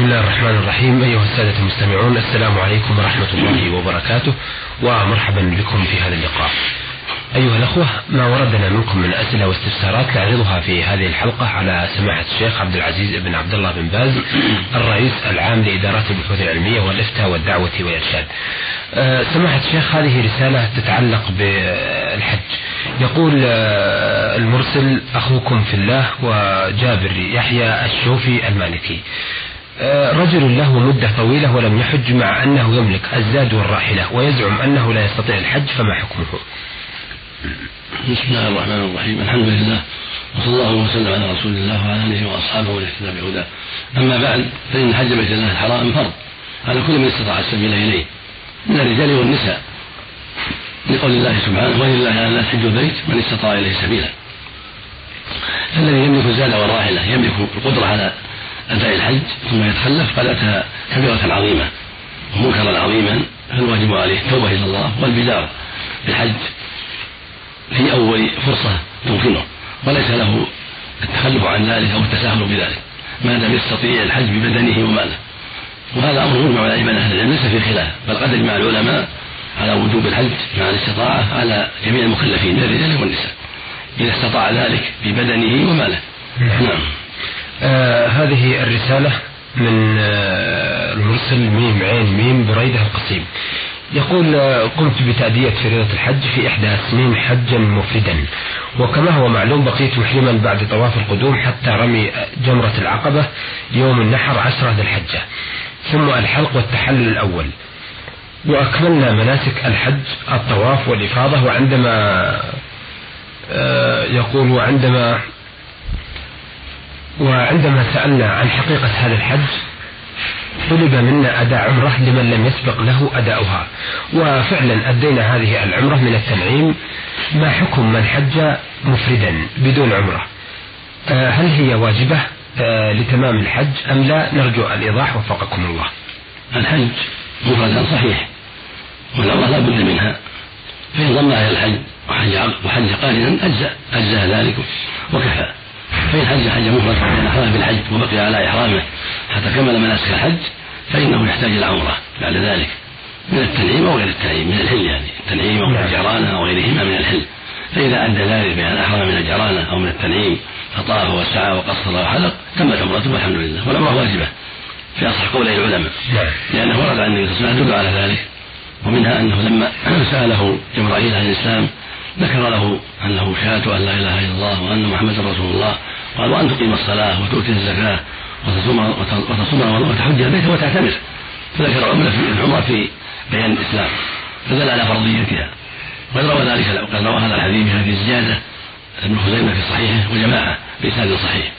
بسم الله الرحمن الرحيم أيها السادة المستمعون السلام عليكم ورحمة الله وبركاته ومرحبا بكم في هذا اللقاء أيها الأخوة ما وردنا منكم من أسئلة واستفسارات نعرضها في هذه الحلقة على سماحة الشيخ عبد العزيز بن عبد الله بن باز الرئيس العام لإدارات البحوث العلمية والإفتاء والدعوة والإرشاد. أه سماحة الشيخ هذه رسالة تتعلق بالحج. يقول أه المرسل أخوكم في الله وجابر يحيى الشوفي المالكي. أه رجل له مدة طويلة ولم يحج مع أنه يملك الزاد والراحلة ويزعم أنه لا يستطيع الحج فما حكمه؟ بسم الله الرحمن الرحيم. الحمد لله وصلى الله وسلم على رسول الله وعلى آله وأصحابه والاهتداء بهداه. أما بعد فإن حج بيت الله الحرام فرض. على كل من استطاع السبيل إليه من الرجال والنساء. لقول الله سبحانه ولله على الناس حج البيت من استطاع إليه سبيلا. الذي يملك الزاد والراحلة يملك القدرة على أداء الحج ثم يتخلف قد أتى كبيرة عظيمة ومنكرا عظيما فالواجب عليه التوبه إلى الله والبدار بالحج في أول فرصة تمكنه وليس له التخلف عن ذلك أو التساهل بذلك ما دام يستطيع الحج ببدنه وماله وهذا أمر مجمع على من أهل العلم ليس في خلاف بل قد أجمع العلماء على وجوب الحج مع الاستطاعة على جميع المكلفين من الرجال والنساء إذا استطاع ذلك ببدنه وماله نعم, نعم. آه هذه الرسالة من آه المرسل ميم عين ميم بريدة القصيم. يقول قمت بتأدية فريضة الحج في إحدى سنين حجا مفردا. وكما هو معلوم بقيت محرما بعد طواف القدوم حتى رمي جمرة العقبة يوم النحر عشرة ذي الحجة. ثم الحلق والتحلل الأول. وأكملنا مناسك الحج الطواف والإفاضة وعندما آه، يقول وعندما وعندما سألنا عن حقيقة هذا الحج طلب منا أداء عمرة لمن لم يسبق له أداؤها. وفعلا أدينا هذه العمرة من التنعيم. ما حكم من حج مفردا بدون عمرة؟ آه، هل هي واجبة آه، لتمام الحج أم لا؟ نرجو الإيضاح. وفقكم الله. الحج مفردا صحيح والعمرة لا بد منها. فإن ضمها إلى الحج وحج وحج قارنا أجزأ أجزاء ذلك وكفى. فإن حج حج مفرد فإن أحرم بالحج وبقي على إحرامه حتى كمل مناسك الحج فإنه يحتاج إلى عمرة بعد ذلك. من التنعيم أو غير التنعيم من الحل يعني. التنعيم أو نعم. الجعرانة أو غيرهما من الحل. فإذا أدى ذلك بأن أحرم من الجعرانة أو من التنعيم فطاف وسعى وقصر وحلق تمت عمرته والحمد لله. والعمرة واجبة في أصح قولي العلماء نعم. لأنه ورد عن النبي صلى الله عليه وسلم على ذلك. ومنها أنه لما سأله جبرائيل عن الإسلام ذكر له أنه شهادة أن لا إله إلا الله وأن محمدا رسول الله قال وأن تقيم الصلاة وتؤتي الزكاة وتصوم وتصوم وتحج البيت وتعتمر. فذكر العمرة في العمرة في بيان الإسلام. فدل على فرضيتها. وقد روى ذلك وقد روى هذا الحديث بهذه الزيادة ابن خزيمة في صحيحه وجماعة بإسناد صحيح.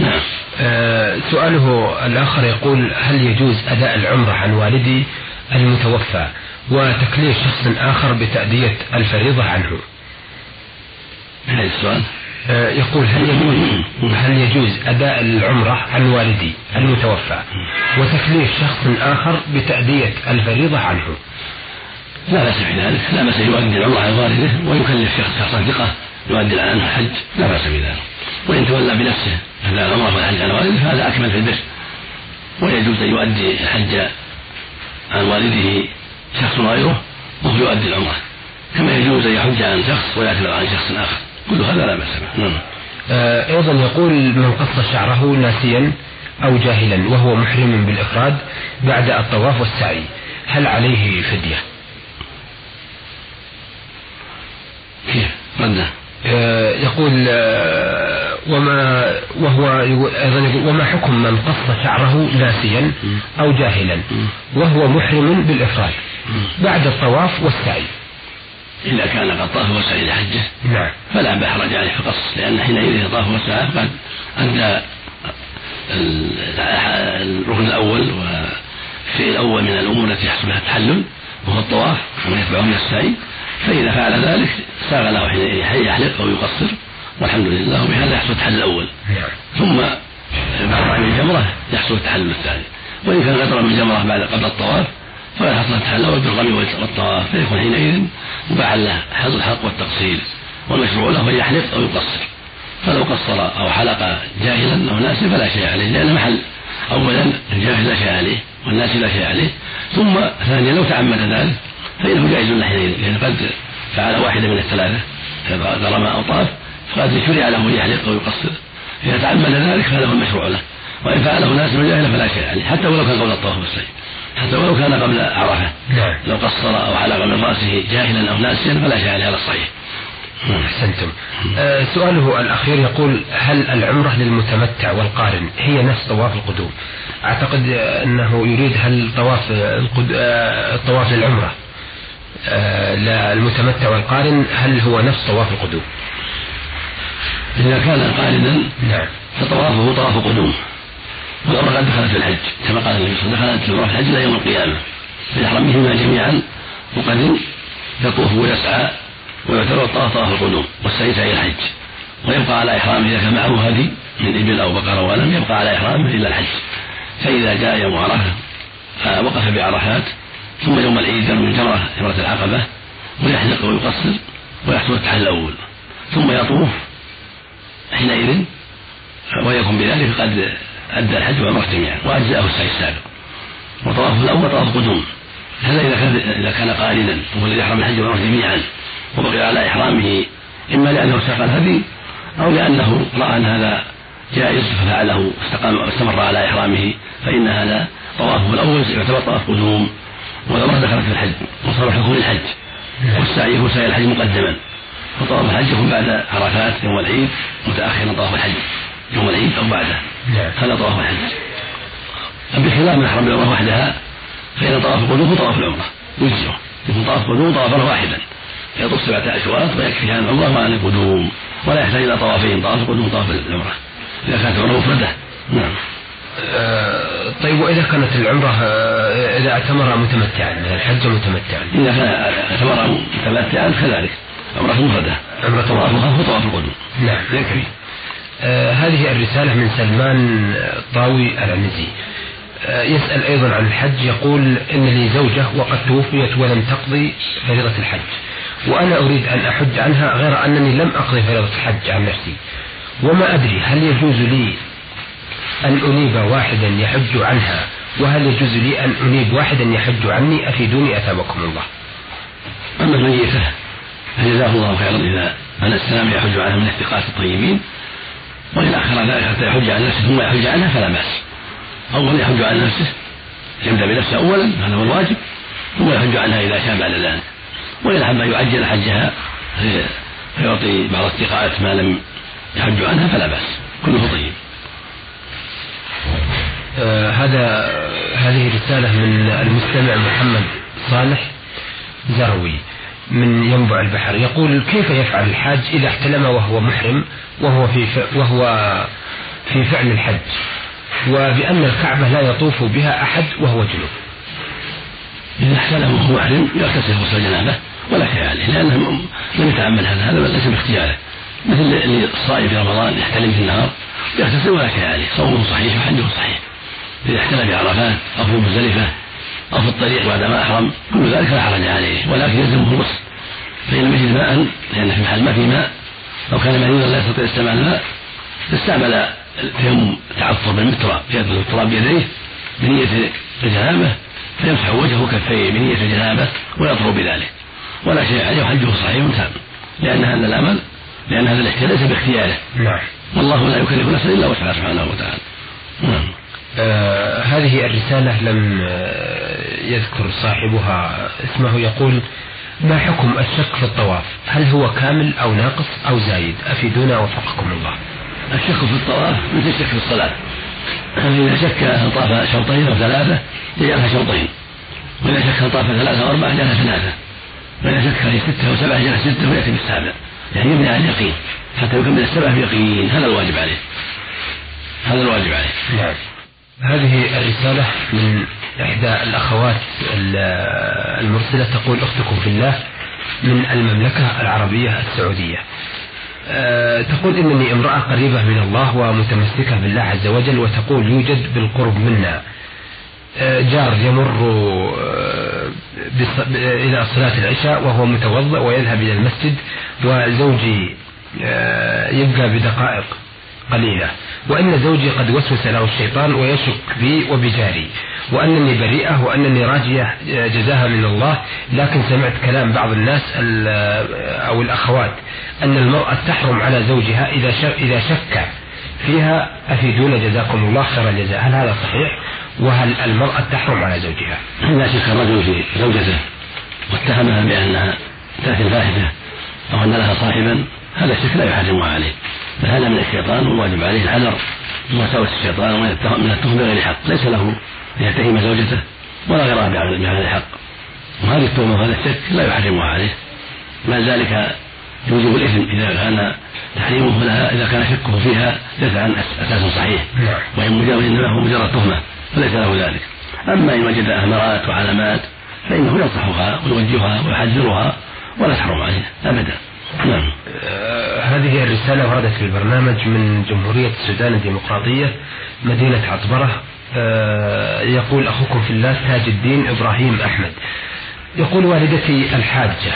نعم. آه سؤاله الآخر يقول هل يجوز أداء العمرة عن والدي المتوفى وتكليف شخص آخر بتأدية الفريضة عنه؟ هذا السؤال يقول هل يجوز هل يجوز أداء العمرة عن والدي المتوفى وتكليف شخص آخر بتأدية الفريضة عنه؟ لا بأس في ذلك لا بأس يؤدي العمرة عن والده ويكلف شخص شخصا ثقة يؤدي عنه الحج لا بأس بذلك. وإن تولى بنفسه أداء العمرة والحج عن والده فهذا أكمل في البر. ويجوز أن يؤدي الحج عن والده شخص غيره وهو يؤدي العمرة. كما يجوز أن يحج عن شخص ويعتمر عن شخص آخر. كل هذا لا بأس به. نعم. آه أيضا يقول من قص شعره ناسيا أو جاهلا وهو محرم بالإفراد بعد الطواف والسعي هل عليه فدية؟ كيف؟ آه يقول آه وما وهو أيضا يقول وما حكم من قص شعره ناسيا أو جاهلا وهو محرم بالإفراد بعد الطواف والسعي؟ إذا كان قد طاف وسعى إلى حجه نعم. فلا بحرج عليه في القص لأن حينئذ طاف وسعى قد أدى الركن الأول والشيء الأول من الأمور التي يحصل بها التحلل وهو الطواف كما يتبعه من السعي. فإذا فعل ذلك ساغ له حينئذ يحلق أو يقصر والحمد لله وبهذا يحصل التحلل الأول. نعم. ثم بعد رمي الجمرة يحصل التحلل الثاني. وإن كان قد رمي الجمرة بعد قبل الطواف فلا حصل التحلل بالرمي والطواف فيكون حينئذ مباح له حظ الحق والتقصير والمشروع له أن يحلق أو يقصر. فلو قصر أو حلق جاهلا أو ناسا فلا شيء عليه لأن محل أولا الجاهل لا شيء عليه والناس لا شيء عليه. ثم ثانيا لو تعمد ذلك فإنه جائز له حينئذ لأن قد فعل واحدة من الثلاثة ضرم أو طاف فقد شرع له أن يحلق أو يقصر. إذا تعمد ذلك هو المشروع له وإن فعله ناس من جاهلة فلا شيء عليه حتى ولو كان قبل الطواف بالسيف حتى ولو كان قبل عرفة. نعم. لو قصر أو حلق من رأسه جاهلا أو ناسيا فلا شيء عليه هذا الصحيح أحسنتم. آه سؤاله الأخير يقول هل العمرة للمتمتع والقارن هي نفس طواف القدوم؟ أعتقد أنه يريد هل طواف القد... الطواف للعمرة؟ آه للمتمتع والقارن هل هو نفس طواف القدوم؟ إذا كان قارنا نعم. فطوافه طواف قدوم. والعمرة قد دخلت الحج. كما قال النبي صلى الله عليه وسلم دخلت الحج إلى يوم القيامة. فيحرم بهما جميعا وقد يطوف ويسعى ويعتبر الطواف طواف القدوم والسعي سعي الحج. ويبقى على إحرامه إذا كان معه هدي من إبل أو بقرة ولم يبقى على إحرامه إلا الحج. فإذا جاء يوم عرفة وقف بعرفات ثم يوم العيد من جمرة جمرة العقبة ويحلق ويقصر ويحصل التحلل الأول. ثم يطوف حينئذ ويكون بذلك قد أدى الحج والعمرة جميعا وأجزأه السعي السابق وطوافه الأول طواف قدوم هذا إذا كان إذا كان قارنا وهو الذي يحرم الحج والعمرة جميعا وبقي على إحرامه إما لأنه ساق الهدي أو لأنه رأى أن هذا جائز ففعله واستقام واستمر على إحرامه فإن هذا طوافه الأول يعتبر طواف قدوم والعمرة دخلت في الحج وصار حكم الحج والسعي هو سعي الحج مقدما. وطواف الحج يكون بعد عرفات يوم العيد متأخرا طواف الحج. يوم العيد أو بعده. نعم. هذا طواف الحج بخلاف من أحرم بالعمرة وحدها فإن طواف القدوم هو طواف العمرة يجزئه. يكون طواف القدوم طوافا واحدا. يطوف سبعة أشواط ويكفي عن العمرة وعن القدوم ولا يحتاج إلى طوافين طواف القدوم وطواف العمرة. إذا كانت العمرة مفردة. نعم. آه طيب وإذا كانت العمرة آه إذا اعتمر متمتعا الحج متمتعا؟ إذا كان اعتمر متمتعا كذلك. عمرة مفردة. عمرة طواف القدوم نعم. يكفي. هذه الرسالة من سلمان طاوي العنزي آه يسأل أيضا عن الحج يقول إن لي زوجة وقد توفيت ولم تقضي فريضة الحج وأنا أريد أن أحج عنها غير أنني لم أقضي فريضة الحج عن نفسي وما أدري هل يجوز لي أن أنيب واحدا يحج عنها وهل يجوز لي أن أنيب واحدا يحج عني؟ أفيدوني أثابكم الله. أما الميتة فجزاه الله خيرا إذا من السلام يحج عنها من الثقات الطيبين وإن أخر ذلك حتى يحج عن نفسه ثم يحج عنها فلا بأس. أولا يحج عن نفسه يبدأ بنفسه أولا هذا هو الواجب ثم يحج عنها إذا شاء بعد ذلك. وإن أحب يعجل حجها فيعطي بعض الثقات ما لم يحج عنها فلا بأس. كله طيب. آه هذا هذه رسالة من المستمع محمد صالح زروي من ينبع البحر. يقول كيف يفعل الحاج إذا احتلم وهو محرم وهو في وهو في فعل الحج؟ وبأن الكعبة لا يطوف بها أحد وهو جنوب. إذا احتلم وهو محرم يغتسل غسل جنابه ولا شيء عليه لأنه لم يتعمل هذا هذا ليس باختياره. مثل الصائم في رمضان يحتلم في النهار يغتسل ولا شيء عليه صومه صحيح وحجه صحيح. إذا احتلم بعرفات أو في مزدلفة أو في الطريق بعد ما أحرم كل ذلك لا حرج عليه. ولكن يلزمه الغسل. فإن لم يجد ماء لأن في محل ما في ماء أو كان مريضا لا يستطيع استعمال الماء استعمل التيمم تعطر بالمترى يدخل التراب بيديه بنية الجنابة فيمسح وجهه وكفيه بنية الجنابة ويطهر بذلك. ولا شيء عليه وحجه صحيح تام لأن هذا العمل لأن هذا الاحتلال ليس باختياره. نعم. والله لا يكلف نفسا إلا وسعها سبحانه وتعالى. نعم. آه هذه الرسالة لم آه يذكر صاحبها. اسمه يقول ما حكم الشك في الطواف؟ هل هو كامل أو ناقص أو زايد؟ أفيدونا وفقكم الله. الشك في الطواف مثل الشك في الصلاة. إذا شك هل طاف شوطين أو ثلاثة يجعلها شوطين وإذا شك هل طاف ثلاثة أو أربعة جعلها ثلاثة. وإذا شك هل ستة أو سبعة جعلها ستة ويأتي بالسابع. يعني يبني على اليقين. حتى يكمل السبعة بيقين هذا الواجب عليه. هذا الواجب عليه. نعم. هذه الرسالة من إحدى الأخوات المرسلة تقول أختكم في الله من المملكة العربية السعودية. أه تقول إنني امرأة قريبة من الله ومتمسكة بالله عز وجل وتقول يوجد بالقرب منا. أه جار يمر أه إلى صلاة العشاء وهو متوضأ ويذهب إلى المسجد وزوجي يبقى بدقائق قليلة. وأن زوجي قد وسوس له الشيطان ويشك بي وبجاري وأنني بريئة وأنني راجية جزاها من الله. لكن سمعت كلام بعض الناس أو الأخوات أن المرأة تحرم على زوجها إذا إذا شك فيها. أفيدونا جزاكم الله خير الجزاء. هل هذا صحيح؟ وهل المرأة تحرم على زوجها؟ إذا شك الرجل في زوجته واتهمها بأنها تأتي الفاحشة أو أن لها صاحبا هذا الشك لا يحرمها عليه. بل هذا من الشيطان والواجب عليه الحذر من وساوس الشيطان ومن التهم بغير حق. ليس له أن يتهم زوجته ولا غيرها بهذا الحق وهذه التهمة وهذا الشك لا يحرمها عليه. بل ذلك يوجب الإثم إذا كان تحريمه لها إذا كان شكه فيها ليس عن أساس صحيح. نعم. وإن مجرد إنما هو مجرد تهمة فليس له ذلك. أما إن وجد أمارات وعلامات فإنه ينصحها ويوجهها ويحذرها ولا تحرم عليها أبدا. نعم. آه هذه الرسالة وردت في البرنامج من جمهورية السودان الديمقراطية مدينة عطبرة. آه يقول أخوكم في الله تاج الدين إبراهيم أحمد. يقول والدتي الحاجة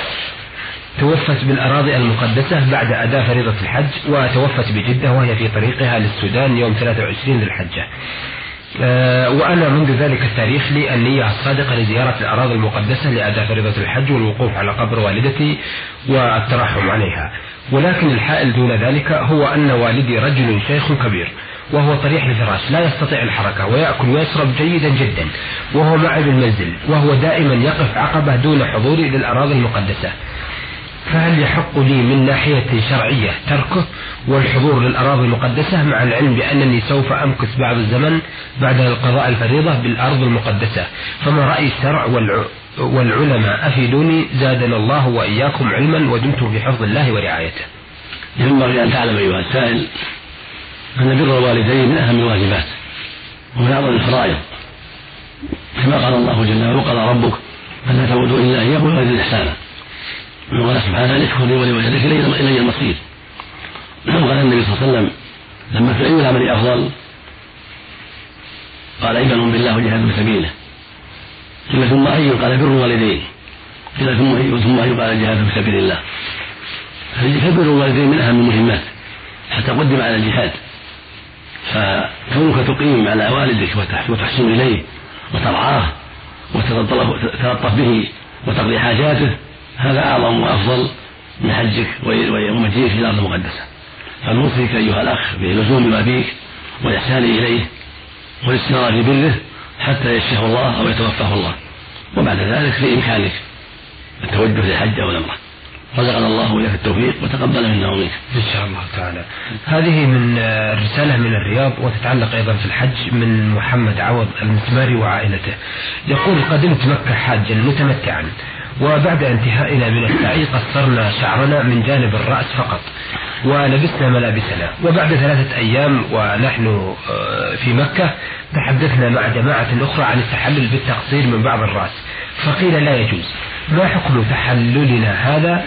توفت بالأراضي المقدسة بعد أداء فريضة الحج وتوفت بجدة وهي في طريقها للسودان يوم 23 ذي الحجة وأنا منذ ذلك التاريخ لي النية الصادقة لزيارة الأراضي المقدسة لأداء فريضة الحج والوقوف على قبر والدتي والترحم عليها. ولكن الحائل دون ذلك هو أن والدي رجل شيخ كبير وهو طريح الفراش لا يستطيع الحركة ويأكل ويشرب جيدا جدا وهو معي بالمنزل وهو دائما يقف عقبة دون حضوري للأراضي المقدسة. فهل يحق لي من ناحية شرعية تركه والحضور للأراضي المقدسة مع العلم بأنني سوف أمكث بعض الزمن بعد القضاء الفريضة بالأرض المقدسة؟ فما رأي الشرع والعلماء؟ أفيدوني زادنا الله وإياكم علما ودمتم في حفظ الله ورعايته. ينبغي أن تعلم أيها السائل أن بر الوالدين من أهم الواجبات ومن أعظم الفرائض. كما قال الله جل وعلا وقال ربك ألا تعبدوا إلا إياه وبالوالدين إحسانا. وقال سبحانه اشكر لي ولوالديك الي المصير. وقال النبي صلى الله عليه وسلم لما في أي العمل أفضل قال ايمان بالله وجهاد في سبيله. قيل ثم أي قال بر الوالدين قيل ثم اي ثم أي قال الجهاد في سبيل الله. فبر الوالدين من أهم المهمات حتى قدم على الجهاد. فكونك تقيم على والدك وتحسن إليه وترعاه وتتلطف به وتقضي حاجاته هذا أعظم وأفضل من حجك ومجيئك إلى الأرض المقدسة فنوصيك أيها الأخ بلزوم أبيك والإحسان إليه والاستمرار في بره حتى يشفيه الله أو يتوفاه الله وبعد ذلك في إمكانك التوجه للحج أو العمرة رزقنا الله وإياك التوفيق وتقبل منا ومنك. إن شاء الله تعالى. هذه من رسالة من الرياض وتتعلق أيضا في الحج من محمد عوض المسماري وعائلته. يقول قدمت مكة حاجا متمتعا وبعد انتهائنا من السعي قصرنا شعرنا من جانب الرأس فقط ولبسنا ملابسنا. وبعد ثلاثة أيام ونحن آه، في مكة تحدثنا مع جماعة أخرى عن التحلل بالتقصير من بعض الرأس. فقيل لا يجوز. ما حكم تحللنا هذا؟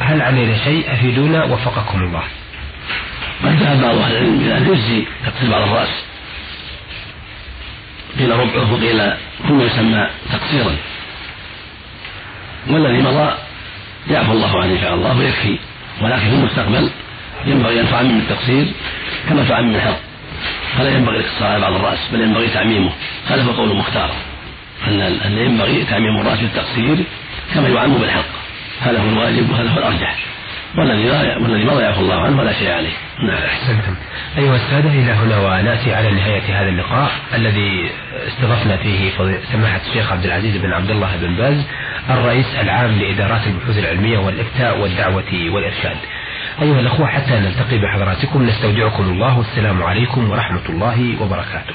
هل علينا شيء؟ أفيدونا. وفقكم الله. قد ذهب بعض أهل العلم إلى أن تقصير بعض الرأس؟ قيل ربعه وقيل كل يسمى تقصيرا. والذي مضى يعفو الله عنه إن شاء الله ويكفي. ولكن في المستقبل ينبغي أن تعمم التقصير كما تعمم الحق. فلا ينبغي الاقتصار على الرأس بل ينبغي تعميمه. هذا هو قول مختار أن أن ينبغي تعميم الرأس بالتقصير كما يعم بالحق. هذا هو الواجب وهذا هو الأرجح. والذي والذي مضى يعفو الله عنه ولا شيء عليه. نعم. أحسنتم. أيها السادة إلى هنا ونأتي على نهاية هذا اللقاء الذي استضفنا فيه سماحة الشيخ عبد العزيز بن عبد الله بن باز الرئيس العام لإدارات البحوث العلمية والإفتاء والدعوة والإرشاد. أيها الأخوة حتى نلتقي بحضراتكم نستودعكم الله والسلام عليكم ورحمة الله وبركاته.